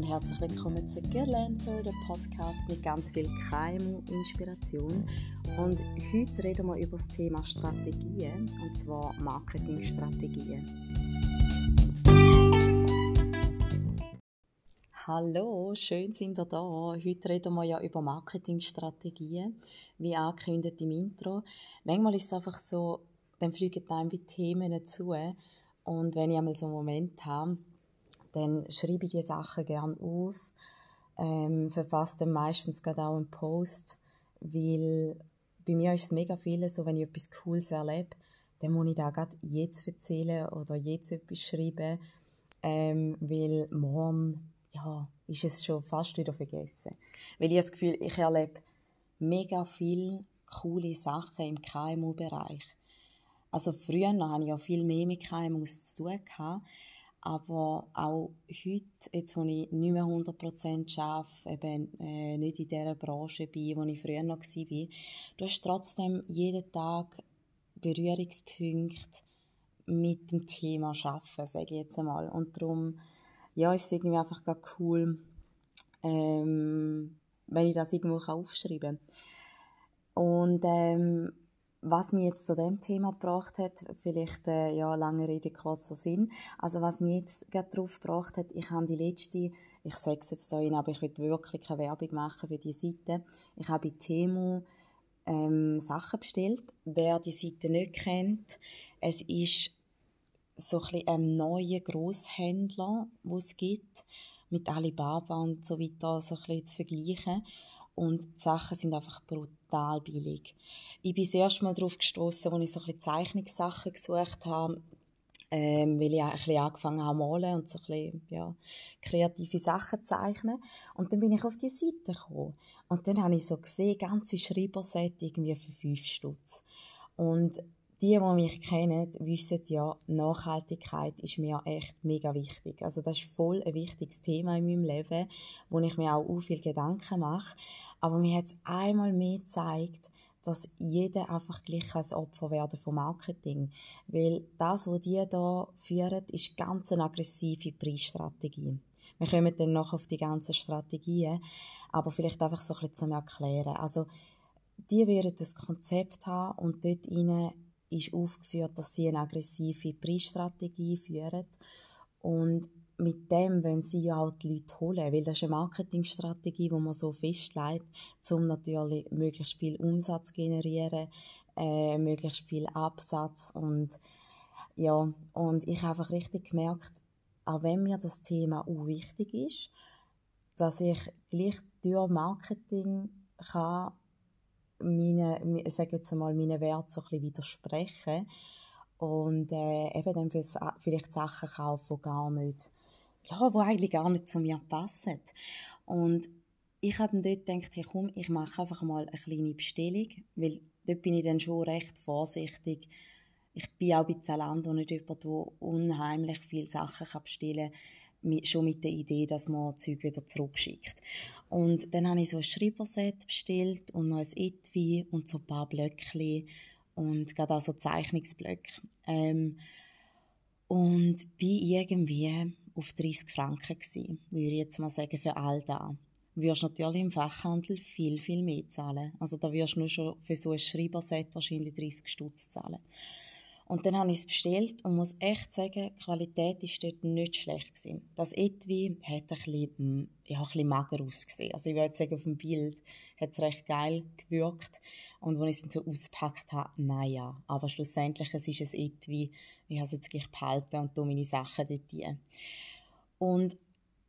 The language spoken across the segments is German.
und herzlich willkommen zu Girlancer, der Podcast mit ganz viel KMU-Inspiration. Und heute reden wir über das Thema Strategien, und zwar Marketingstrategien. Hallo, schön sind ihr da. Heute reden wir ja über Marketingstrategien, wie angekündigt im Intro. Manchmal ist es einfach so, dann fliegen einem wie Themen zu. Und wenn ich einmal so einen Moment habe, dann schreibe ich die Sachen gerne auf, ähm, verfasse dann meistens gerade auch einen Post, weil bei mir ist es mega viel so, wenn ich etwas Cooles erlebe, dann muss ich da gerade jetzt erzählen oder jetzt etwas schreiben, ähm, weil morgen, ja, ist es schon fast wieder vergessen. Weil ich das Gefühl, ich erlebe mega viele coole Sachen im KMU-Bereich. Also früher hatte ich ja viel mehr mit KMUs zu tun gehabt, aber auch heute, jetzt wo ich nicht mehr 100% arbeite, eben äh, nicht in dieser Branche bin, wo ich früher noch war, du hast trotzdem jeden Tag Berührungspunkte mit dem Thema Arbeiten, sage ich jetzt einmal. Und darum ja, ist es irgendwie einfach cool, ähm, wenn ich das irgendwo aufschreiben kann. Und ähm, was mich jetzt zu dem Thema gebracht hat, vielleicht äh, ja lange Rede kurzer Sinn. Also was mich jetzt gerade darauf gebracht hat, ich habe die letzte, ich sage es jetzt hier aber ich will wirklich keine Werbung machen für die Seite. Ich habe bei Temu ähm, Sachen bestellt. Wer die Seite nicht kennt, es ist so ein, ein neuer Großhändler, wo es gibt, mit Alibaba und so weiter so ein bisschen zu vergleichen. Und die Sachen sind einfach brutal billig. Ich bin das erste Mal darauf gestoßen, als ich so ein bisschen Zeichnungssachen gesucht habe, ähm, weil ich ein bisschen angefangen habe zu malen und so ein bisschen, ja, kreative Sachen zeichnen. Und dann bin ich auf die Seite gekommen. Und dann habe ich so gesehen, ganze Schreiberset irgendwie für fünf Stutz. Und die, die mich kennen, wissen ja, Nachhaltigkeit ist mir echt mega wichtig. Also das ist voll ein wichtiges Thema in meinem Leben, wo ich mir auch viel Gedanken mache. Aber mir hat es einmal mehr gezeigt, dass jeder einfach gleich als Opfer werden vom Marketing. Weil das, was die da führen, ist ganz eine aggressive Preisstrategie. Wir kommen dann noch auf die ganzen Strategien, aber vielleicht einfach so ein bisschen zum Erklären. Also, die würden das Konzept haben und dort ihnen ist aufgeführt, dass sie eine aggressive Preisstrategie führen. Und mit dem wollen sie ja auch die Leute holen, weil das ist eine Marketingstrategie, die man so festlegt, um natürlich möglichst viel Umsatz zu generieren, äh, möglichst viel Absatz und ja, und ich habe einfach richtig gemerkt, auch wenn mir das Thema auch wichtig ist, dass ich gleich durch Marketing kann meine, sage jetzt mal, meinen Wert so ein widersprechen und äh, eben dann vielleicht Sachen kaufen, die gar nicht, ja, die eigentlich gar nicht zu mir passen. Und ich habe dort gedacht, hey, komm, ich mache einfach mal eine kleine Bestellung, weil dort bin ich dann schon recht vorsichtig. Ich bin auch bei Zalando nicht jemand, der unheimlich viele Sachen bestellen kann schon mit der Idee, dass man Zeug wieder zurückschickt. Und dann habe ich so ein Schreiberset bestellt und noch ein Etui und so ein paar Blöckchen und gerade auch so Zeichnungsblöcke. Ähm, und bin irgendwie auf 30 Franken gewesen, würde ich jetzt mal sagen, für all das. Du wirst natürlich im Fachhandel viel, viel mehr zahlen. Also da wirst du nur schon für so ein Schreiberset wahrscheinlich 30 Stutz zahlen. Und dann habe ich es bestellt und muss echt sagen, die Qualität ist dort nicht schlecht gewesen. Das Etui hat ein bisschen, hm, ja, ein bisschen mager ausgesehen. Also ich würde sagen, auf dem Bild hat es recht geil gewirkt. Und als ich es so auspackt habe, naja. Aber schlussendlich, es ist ein Etui. Ich habe es jetzt gleich behalten und tue meine Sachen dort rein. Und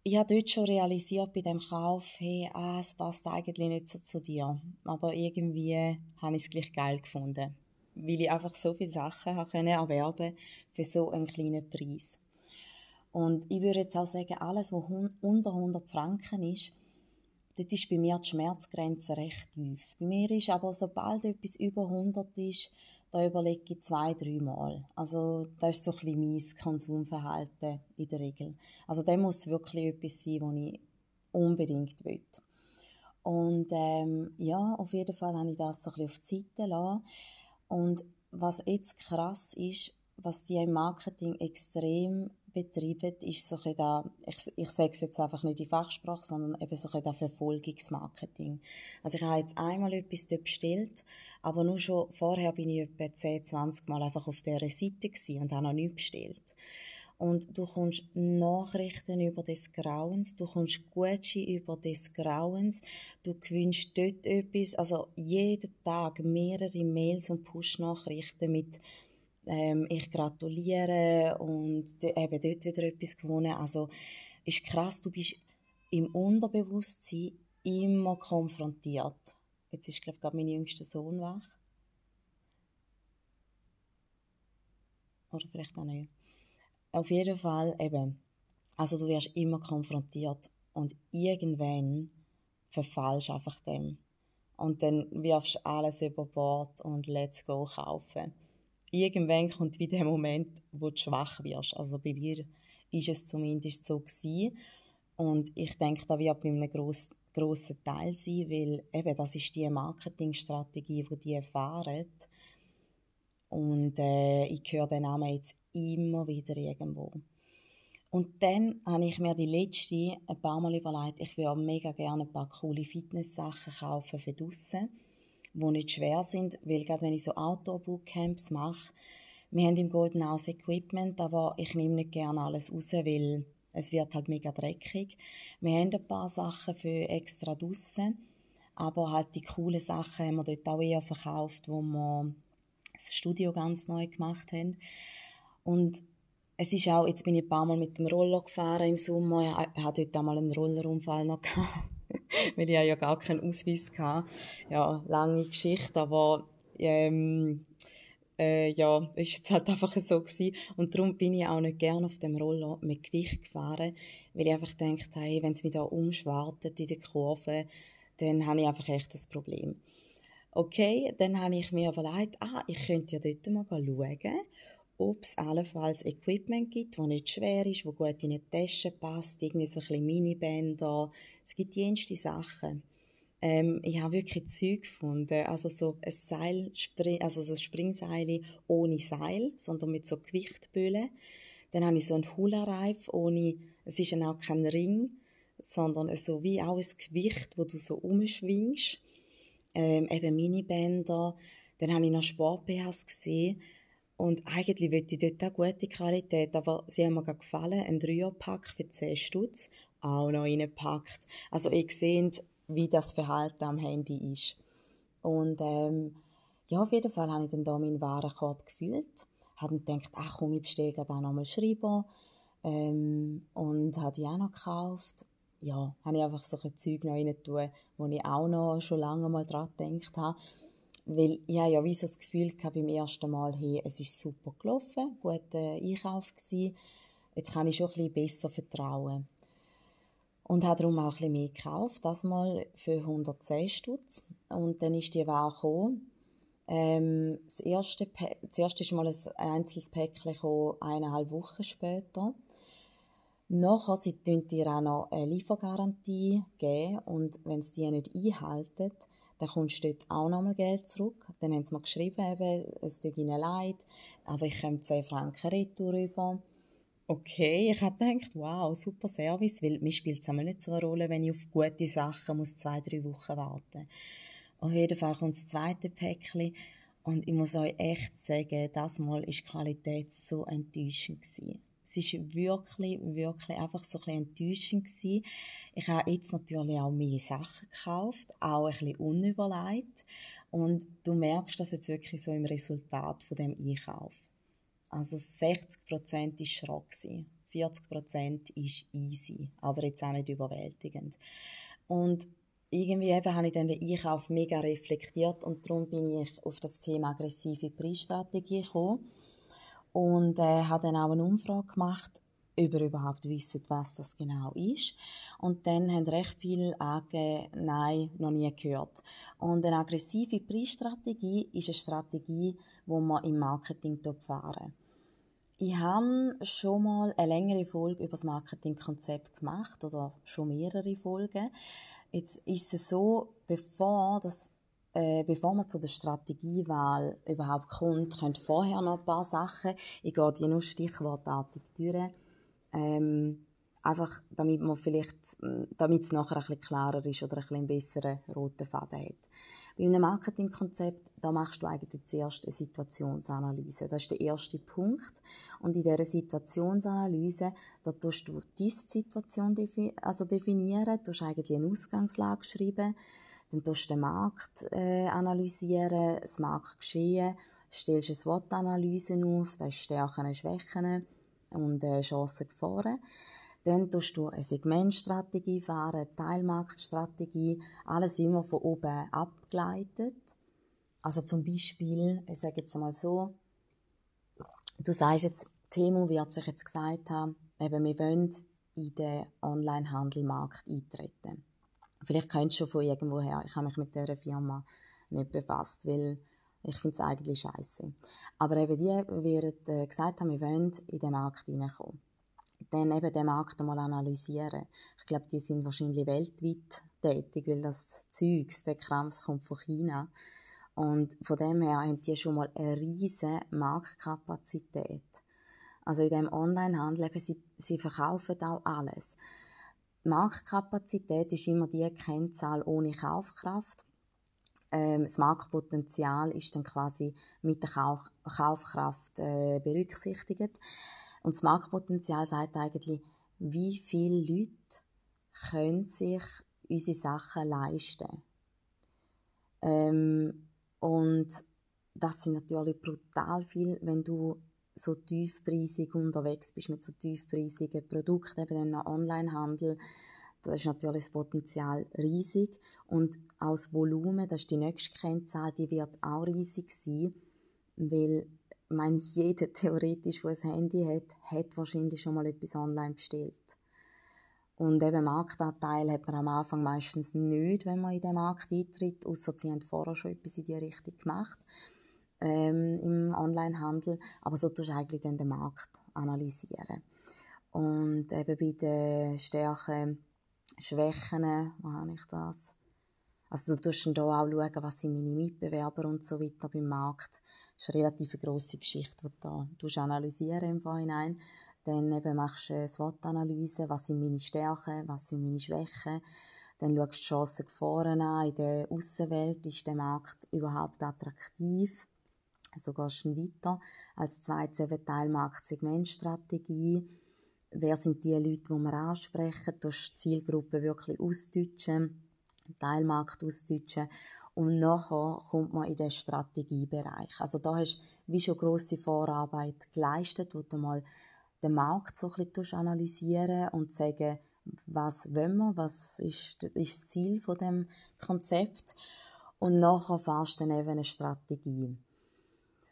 ich habe dort schon realisiert bei dem Kauf, hey, ah, es passt eigentlich nicht so zu dir. Aber irgendwie habe ich es gleich geil gefunden weil ich einfach so viele Sachen habe können erwerben für so einen kleinen Preis. Und ich würde jetzt auch sagen, alles, was unter 100 Franken ist, dort ist bei mir die Schmerzgrenze recht tief. Bei mir ist aber, sobald etwas über 100 ist, da überlege ich zwei, drei Mal. Also das ist so ein bisschen mein Konsumverhalten in der Regel. Also da muss wirklich etwas sein, was ich unbedingt will. Und ähm, ja, auf jeden Fall habe ich das so ein bisschen auf die Seite gelassen. Und was jetzt krass ist, was die im Marketing extrem betreiben, ist so ein da, ich, ich sage es jetzt einfach nicht in Fachsprache, sondern eben so ein da Verfolgungsmarketing. Also ich habe jetzt einmal etwas dort bestellt, aber nur schon vorher bin ich etwa 10, 20 Mal einfach auf dieser Seite und habe noch nichts bestellt. Und du kommst Nachrichten über des Grauens, du kommst Gutscheine über des Grauens, du gewinnst dort etwas, also jeden Tag mehrere Mails und Push-Nachrichten mit ähm, ich gratuliere und eben dort wieder etwas gewonnen. Also ist krass, du bist im Unterbewusstsein immer konfrontiert. Jetzt ist, glaube ich, gerade mein jüngster Sohn wach. Oder vielleicht auch nicht. Auf jeden Fall eben, also du wirst immer konfrontiert und irgendwann verfallst du einfach dem. Und dann wirfst du alles über Bord und let's go kaufen. Irgendwann kommt wieder der Moment, wo du schwach wirst. Also bei mir ist es zumindest so gewesen. Und ich denke, da wird bei einem grossen, grossen Teil sein, weil eben das ist die Marketingstrategie, die die erfahren. Und äh, ich höre den Namen jetzt immer wieder irgendwo. Und dann habe ich mir die letzte ein paar Mal überlegt, ich würde mega gerne ein paar coole Fitness-Sachen kaufen für draussen, die nicht schwer sind, weil gerade wenn ich so Outdoor-Bootcamps mache, wir haben im Golden House Equipment, aber ich nehme nicht gerne alles raus, weil es wird halt mega dreckig. Wir haben ein paar Sachen für extra draussen, aber halt die coolen Sachen haben wir dort auch eher verkauft, wo wir das Studio ganz neu gemacht haben. Und es ist auch, jetzt bin ich ein paar Mal mit dem Roller gefahren im Sommer. Ich hatte dort einmal einen Rollerunfall noch gehabt, weil ich ja gar keinen Ausweis hatte. Ja, lange Geschichte, aber ähm, äh, ja, ist jetzt halt einfach so gewesen. Und darum bin ich auch nicht gerne auf dem Roller mit Gewicht gefahren, weil ich einfach denke, hey, wenn es mich da umschwartet in der Kurve, dann habe ich einfach echt das Problem. Okay, dann habe ich mir überlegt, ah, ich könnte ja dort mal schauen ob es allenfalls Equipment gibt, das nicht schwer ist, das gut in eine Tasche passt, irgendwie so ein bisschen Minibänder. Es gibt jenste Sachen. Ähm, ich habe wirklich Zeug gefunden, also so ein Seil, also so Springseil ohne Seil, sondern mit so Gewichtböllen. Dann habe ich so einen Hula-Reif ohne, es ist dann auch kein Ring, sondern so wie auch ein Gewicht, wo du so umschwingst. Ähm, eben Minibänder. Dann habe ich noch Sport-BHs gesehen, und eigentlich wollte ich dort auch gute Qualität, aber sie haben mir gefallen. Ein Dreierpack für 10 Stutz, auch noch reingepackt. Also ihr seht, wie das Verhalten am Handy ist. Und ähm, ja, auf jeden Fall habe ich dann da meinen Warenkorb gefüllt. Habe dann gedacht, ach komm, ich bestelle gerade auch nochmal Schreiber. Ähm, und habe die auch noch gekauft. Ja, habe ich einfach so ein Zeug noch rein tun, wo ich auch noch schon lange mal dran gedacht habe. Weil ich habe ja wie so das Gefühl gehabt, beim ersten Mal, hey, es ist super gelaufen, guter Einkauf gewesen. Jetzt kann ich schon ein bisschen besser vertrauen. Und habe darum auch ein bisschen mehr gekauft, das mal für 110 Stutz. Und dann ist die Ware gekommen. Ähm, das erste, zuerst ist mal ein einzelnes Päckchen gekommen, eineinhalb Wochen später. Nachher, sie dir auch noch eine Liefergarantie geben und wenn sie die nicht einhalten, dann kommst du dort auch nochmal Geld zurück. Dann haben sie mir geschrieben, eben, es tut ihnen leid, aber ich komme 10 Franken retour rüber. Okay, ich habe gedacht, wow, super Service, weil mir spielt es nicht so eine Rolle, wenn ich auf gute Sachen muss zwei, drei Wochen warten Auf jeden Fall kommt das zweite Päckchen und ich muss euch echt sagen, das Mal war die Qualität so enttäuschend. Gewesen. Es war wirklich, wirklich einfach so ein enttäuschend. Gewesen. Ich habe jetzt natürlich auch mehr Sachen gekauft, auch ein bisschen unüberlegt. Und du merkst das jetzt wirklich so im Resultat von dem Einkauf. Also 60% war Schrock, 40% ist easy, aber jetzt auch nicht überwältigend. Und irgendwie eben habe ich dann den Einkauf mega reflektiert und darum bin ich auf das Thema aggressive Preisstrategie gekommen und äh, habe dann auch eine Umfrage gemacht, ob ihr überhaupt wisst, was das genau ist. Und dann haben recht viele angegeben, nein, noch nie gehört. Und eine aggressive Preisstrategie ist eine Strategie, die man im Marketing fahren. Ich habe schon mal eine längere Folge über das Marketingkonzept gemacht oder schon mehrere Folgen. Jetzt ist es so, bevor das äh, bevor man zu der Strategiewahl überhaupt kommt, könnt vorher noch ein paar Sachen, ich gehe die nur stichwortartig durch, Ähm, einfach, damit man vielleicht, damit es nachher ein bisschen klarer ist oder ein bisschen besseren roten Faden hat. Bei einem Marketingkonzept, da machst du eigentlich zuerst eine Situationsanalyse. Das ist der erste Punkt. Und in dieser Situationsanalyse, da tust du die Situation defi also definieren, du hast eigentlich eine Ausgangslage schreiben, dann tust du den Markt äh, analysieren, das Marktgeschehen, stellst eine SWOT-Analyse auf, das ist Stärken, Schwächen und äh, Chancen, Gefahren. Dann tust du eine Segmentstrategie fahren, Teilmarktstrategie, alles immer von oben abgeleitet. Also zum Beispiel, ich sage jetzt mal so, du sagst jetzt, Temo wird sich jetzt gesagt haben, eben, wir wollen in den Onlinehandelmarkt eintreten. Vielleicht kennst du schon von irgendwoher, ich habe mich mit dieser Firma nicht befasst, weil ich finde es eigentlich scheiße. Aber eben die werden äh, gesagt haben, wir wollen in den Markt hineinkommen dann eben den Markt einmal analysieren. Ich glaube, die sind wahrscheinlich weltweit tätig, weil das Zeugs, der Kranz kommt von China. Und von dem her haben die schon mal eine riesige Marktkapazität. Also in dem Onlinehandel, sie, sie verkaufen auch alles. Marktkapazität ist immer die Kennzahl ohne Kaufkraft. Ähm, das Marktpotenzial ist dann quasi mit der Kauf Kaufkraft äh, berücksichtigt. Und das Marktpotenzial sagt eigentlich, wie viele Leute können sich unsere Sachen leisten. Ähm, und das sind natürlich brutal viel, wenn du so tiefpreisig unterwegs bist mit so tiefpreisigen Produkten, eben dann noch Onlinehandel. Da ist natürlich das Potenzial riesig und auch das Volumen, das ist die nächste Kennzahl, die wird auch riesig sein, weil meine, jeder theoretisch, der ein Handy hat, hat wahrscheinlich schon mal etwas online bestellt. Und eben Marktanteil hat man am Anfang meistens nicht, wenn man in den Markt eintritt, außer sie haben vorher schon etwas in die Richtung gemacht ähm, im Onlinehandel. Aber so tust du eigentlich dann den Markt analysieren. Und eben bei den Stärken, Schwächen, wo habe ich das? Also du tust dann auch schauen, was sind meine Mitbewerber und so weiter beim Markt ist eine relativ grosse Geschichte, die du da analysieren im Vorhinein. Dann eben machst du eine SWOT-Analyse, was sind meine Stärken, was sind meine Schwächen. Dann schaust du die Chancen, Gefahren an in der Außenwelt. Ist der Markt überhaupt attraktiv? So gehst weiter. Als zweites eben Teilmarkt-Segmentstrategie. Wer sind die Leute, die wir ansprechen? Du die Zielgruppe wirklich ausdeutschen, Teilmarkt ausdeutschen und nachher kommt man in den Strategiebereich. Also da hast du wie schon grosse Vorarbeit geleistet, wo du mal den Markt so ein bisschen analysieren und sagen, was wollen wir, was ist, ist das Ziel von dem Konzept und nachher fährst du dann eben eine Strategie.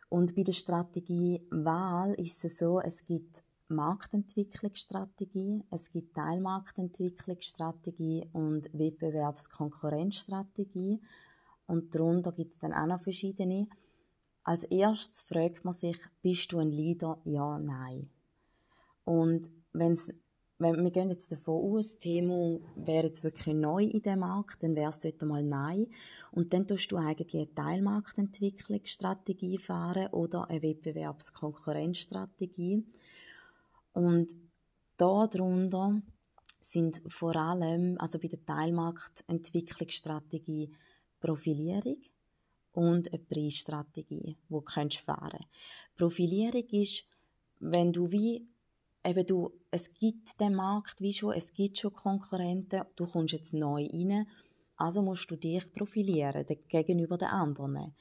Und bei der Strategiewahl ist es so, es gibt Marktentwicklungsstrategie, es gibt Teilmarktentwicklungsstrategie und Wettbewerbskonkurrenzstrategie und darunter gibt es dann auch noch verschiedene. Als erstes fragt man sich, bist du ein Leader? Ja, nein. Und wenn wir gehen jetzt davon aus, Temo wäre jetzt wirklich neu in dem Markt, dann wäre es dort mal nein. Und dann tust du eigentlich eine Teilmarktentwicklungsstrategie fahren oder eine Wettbewerbskonkurrenzstrategie. Und da drunter sind vor allem, also bei der Teilmarktentwicklungsstrategie, Profilierung und eine Preisstrategie, die du fahren kannst. Profilierung ist, wenn du wie eben du, es gibt den Markt wie schon, es gibt schon Konkurrenten, du kommst jetzt neu rein, also musst du dich profilieren gegenüber den anderen.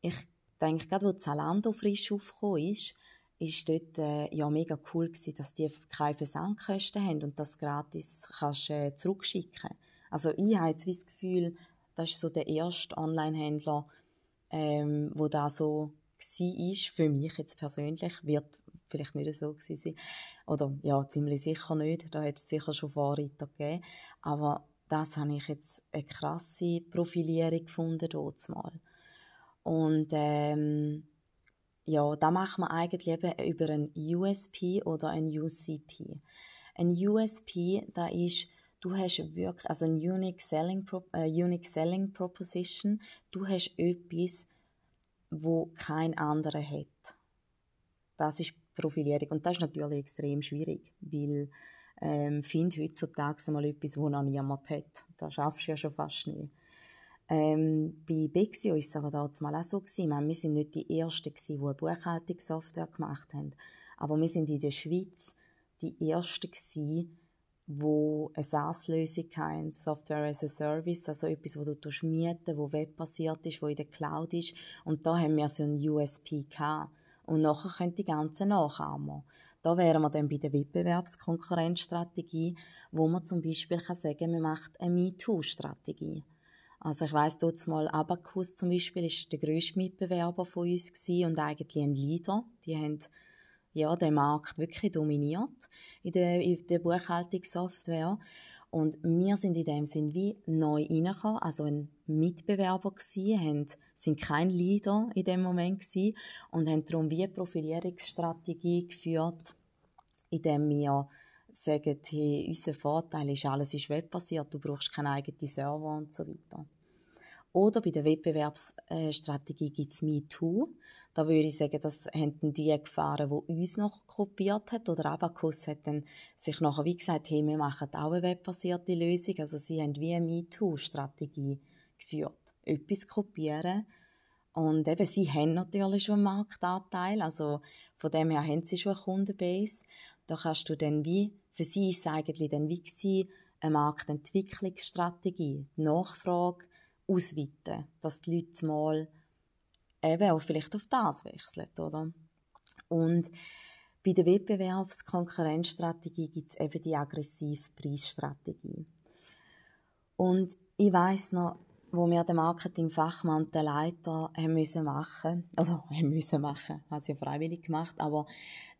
Ich denke, gerade wo Zalando frisch aufgekommen ist, ist dort äh, ja mega cool gewesen, dass die keine Versandkosten haben und das gratis kannst äh, zurückschicken. Also ich habe jetzt das Gefühl, das ist so der erste Online-Händler, ähm, wo da so war, für mich jetzt persönlich, wird vielleicht nicht so gewesen. Oder ja, ziemlich sicher nicht. Da hätte es sicher schon Vorreiter gegeben. Aber das habe ich jetzt eine krasse Profilierung gefunden dort mal. Und ähm, ja, da macht man eigentlich eben über ein USP oder ein UCP. Ein USP, da ist du hast wirklich, also ein Unique Selling, äh, Unique Selling Proposition, du hast etwas, wo kein anderer hat. Das ist Profilierung. Und das ist natürlich extrem schwierig, weil ähm, finde heutzutage mal etwas, das noch niemand hat. Das schaffst du ja schon fast nie. Ähm, bei Bexio war es aber damals mal auch so. Meine, wir sind nicht die Ersten gewesen, die eine Buchhaltungssoftware gemacht haben. Aber wir sind in der Schweiz die Ersten gewesen, wo eine SaaS-Lösung haben, Software as a Service, also etwas, wo du mieten wo webbasiert ist, wo in der Cloud ist. Und da haben wir so ein USP gehabt. Und nachher können die ganzen nachahmen. Da wären wir dann bei der Wettbewerbskonkurrenzstrategie, wo man zum Beispiel kann sagen, man macht eine MeToo-Strategie. Also ich weiss, dort mal Abacus zum Beispiel ist der grösste Mitbewerber von uns und eigentlich ein Leader. Die haben ja, den Markt wirklich dominiert in der, in der Buchhaltungssoftware. Und wir sind in dem Sinn wie neu reingekommen, also ein Mitbewerber gewesen, haben, sind kein Leader in dem Moment gewesen und haben darum wie eine Profilierungsstrategie geführt, indem wir sagen, hey, unser Vorteil ist, alles ist webbasiert, du brauchst keinen eigenen Server und so weiter. Oder bei der Wettbewerbsstrategie gibt es MeToo. Da würde ich sagen, das haben die gefahren, die uns noch kopiert hat. Oder Abacus hat dann sich nachher wie gesagt, hey, wir machen auch eine webbasierte Lösung. Also sie haben wie eine MeToo-Strategie geführt. Etwas kopieren. Und eben, sie haben natürlich schon einen Marktanteil. Also von dem her haben sie schon eine Kundenbase. Da kannst du dann wie, für sie ist es eigentlich dann wie gewesen, eine Marktentwicklungsstrategie. Die Nachfrage ausweiten, dass die Leute mal eben auch vielleicht auf das wechseln, oder? Und bei der Wettbewerbskonkurrenzstrategie gibt es eben die aggressive Preisstrategie. Und ich weiß noch, wo wir den Marketingfachmann den Leiter haben müssen machen, also haben müssen machen, haben sie ja freiwillig gemacht, aber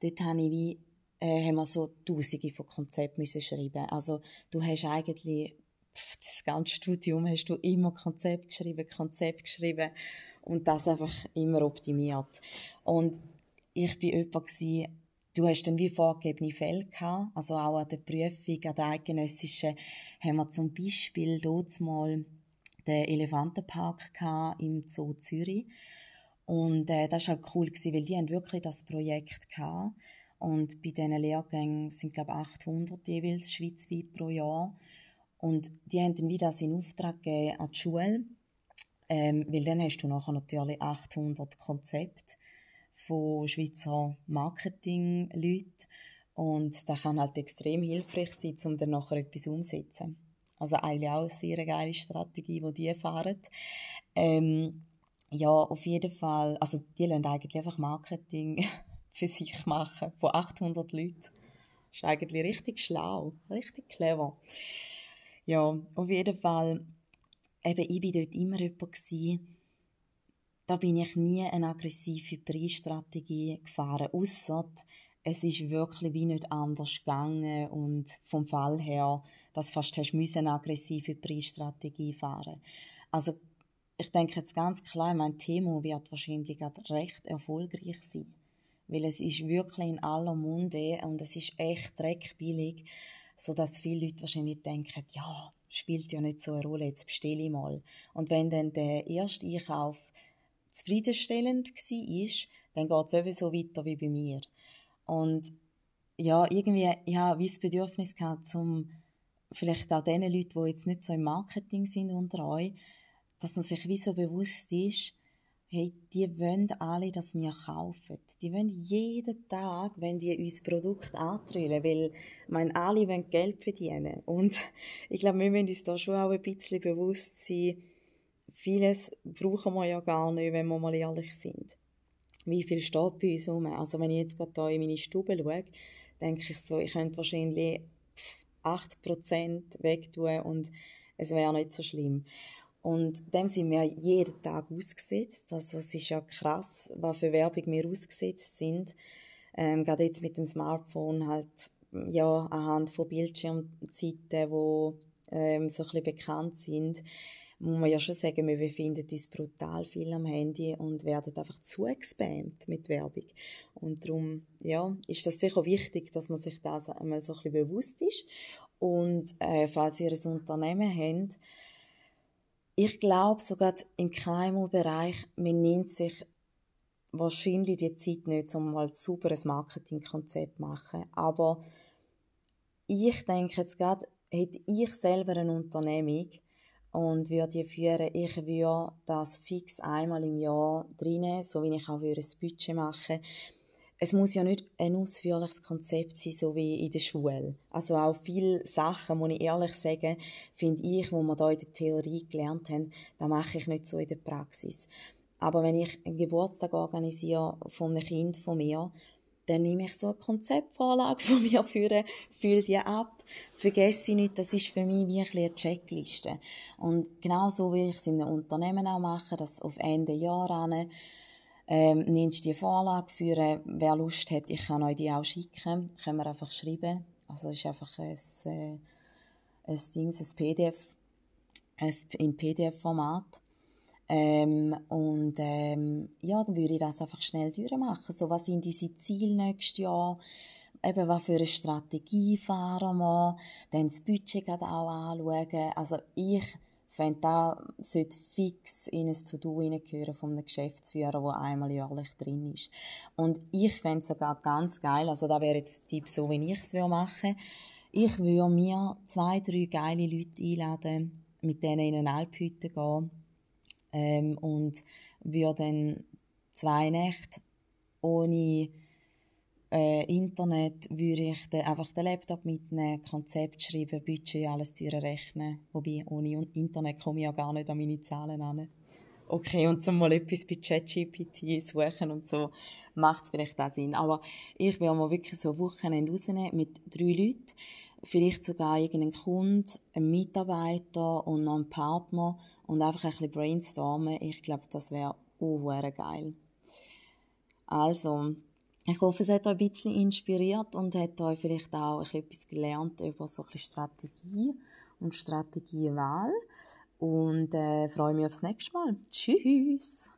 dort habe ich wie, äh, haben wir so Tausende von Konzepten müssen schreiben. Also du hast eigentlich das ganze Studium hast du immer Konzept geschrieben, Konzept geschrieben und das einfach immer optimiert. Und ich bin jemand du hast dann wie vorgegebene Fälle gehabt, also auch an der Prüfung, an der eidgenössischen, haben wir zum Beispiel dort mal den Elefantenpark im Zoo Zürich. Und äh, das war halt cool, gewesen, weil die haben wirklich das Projekt gehabt. Und bei diesen Lehrgängen sind, glaube ich, 800 jeweils schweizweit pro Jahr. Und die haben dann wieder das in Auftrag gegeben an die Schule. Ähm, weil dann hast du nachher natürlich 800 Konzepte von Schweizer Marketingleuten. Und das kann halt extrem hilfreich sein, um dann nachher etwas umzusetzen. Also eigentlich auch eine sehr geile Strategie, die die fahren. Ähm, ja, auf jeden Fall. Also die lassen eigentlich einfach Marketing für sich machen, von 800 Leuten. Das ist eigentlich richtig schlau, richtig clever. Ja, auf jeden Fall, eben, ich war dort immer jemand da bin ich nie eine aggressive Preisstrategie gefahren, ausser es ist wirklich wie nicht anders gegangen und vom Fall her, dass fast hast eine aggressive Preisstrategie fahren. Also ich denke jetzt ganz klar, mein Thema wird wahrscheinlich recht erfolgreich sein, weil es ist wirklich in aller Munde und es ist echt dreckbillig so dass viele Leute wahrscheinlich denken, ja, spielt ja nicht so eine Rolle, jetzt bestelle ich mal. Und wenn dann der erste Einkauf zufriedenstellend war, dann geht es sowieso weiter wie bei mir. Und ja, irgendwie, ich habe das Bedürfnis gehabt, zum vielleicht auch den Leuten, die jetzt nicht so im Marketing sind unter euch, dass man sich wie so bewusst ist, hey, die wollen alle, dass wir kaufen. Die wollen jeden Tag, wenn die uns Produkt antrüllen, weil, ich meine, alle wollen Geld verdienen. Und ich glaube, wir müssen uns da schon auch ein bisschen bewusst sein, vieles brauchen wir ja gar nicht, wenn wir mal ehrlich sind. Wie viel steht bei uns rum? Also, wenn ich jetzt gerade hier in meine Stube schaue, denke ich so, ich könnte wahrscheinlich 80% wegtun und es wäre nicht so schlimm. Und dem sind wir jeden Tag ausgesetzt. Also es ist ja krass, was für Werbung wir ausgesetzt sind. Ähm, gerade jetzt mit dem Smartphone halt, ja, anhand von Bildschirmzeiten, wo ähm, so ein bisschen bekannt sind, muss man ja schon sagen, wir befinden uns brutal viel am Handy und werden einfach zugespammt mit Werbung. Und darum, ja, ist das sicher wichtig, dass man sich das einmal so ein bisschen bewusst ist. Und äh, falls ihr ein Unternehmen habt, ich glaube sogar im KMU-Bereich, man nimmt sich wahrscheinlich die Zeit nicht, um mal ein sauberes Marketingkonzept zu machen. Aber ich denke jetzt gerade, hätte ich selber eine Unternehmung und würde führen, ich würde das fix einmal im Jahr drinnen, so wie ich auch ein Budget machen es muss ja nicht ein ausführliches Konzept sein, so wie in der Schule. Also auch viele Sachen, muss ich ehrlich sagen, finde ich, wo wir da in der Theorie gelernt haben, da mache ich nicht so in der Praxis. Aber wenn ich einen Geburtstag organisiere von einem Kind von mir, dann nehme ich so eine Konzeptvorlage von mir für, fülle die ab, vergesse nicht, das ist für mich wie eine Checkliste. Und genau so will ich es in einem Unternehmen auch machen, dass auf Ende Jahr an, ähm, nimmst die Vorlage für, wer Lust hat, ich kann euch die auch schicken, können wir einfach schreiben. Also es ist einfach ein, äh, ein Ding, ein PDF, ein, im PDF-Format. Ähm, und ähm, ja, dann würde ich das einfach schnell durchmachen. So, was sind unsere Ziele nächstes Jahr? Eben, was für eine Strategie fahren wir? Dann das Budget auch anschauen. Also ich fände, da sollte fix in ein To-Do hineingehören von einem Geschäftsführer, der einmal jährlich drin ist. Und ich fände es sogar ganz geil, also da wäre jetzt der Tipp, so wie ich es machen Ich würde mir zwei, drei geile Leute einladen, mit denen in eine Alphütte gehen ähm, und würde dann zwei Nächte ohne äh, Internet würde ich dann einfach den Laptop mitnehmen, Konzept schreiben, Budget, alles durchrechnen. Wobei, ohne Internet komme ich ja gar nicht an meine Zahlen an. Okay, und zum mal etwas bei ChatGPT suchen und so, macht es vielleicht auch Sinn. Aber ich will mal wirklich so Wochenende rausnehmen mit drei Leuten, vielleicht sogar irgendeinen Kunden, einen Mitarbeiter und noch einen Partner und einfach ein bisschen brainstormen. Ich glaube, das wäre auch geil. Also, ich hoffe, es hat euch ein bisschen inspiriert und hat euch vielleicht auch etwas gelernt über so ein Strategie und Strategiewahl. Und äh, freue mich aufs nächste Mal. Tschüss!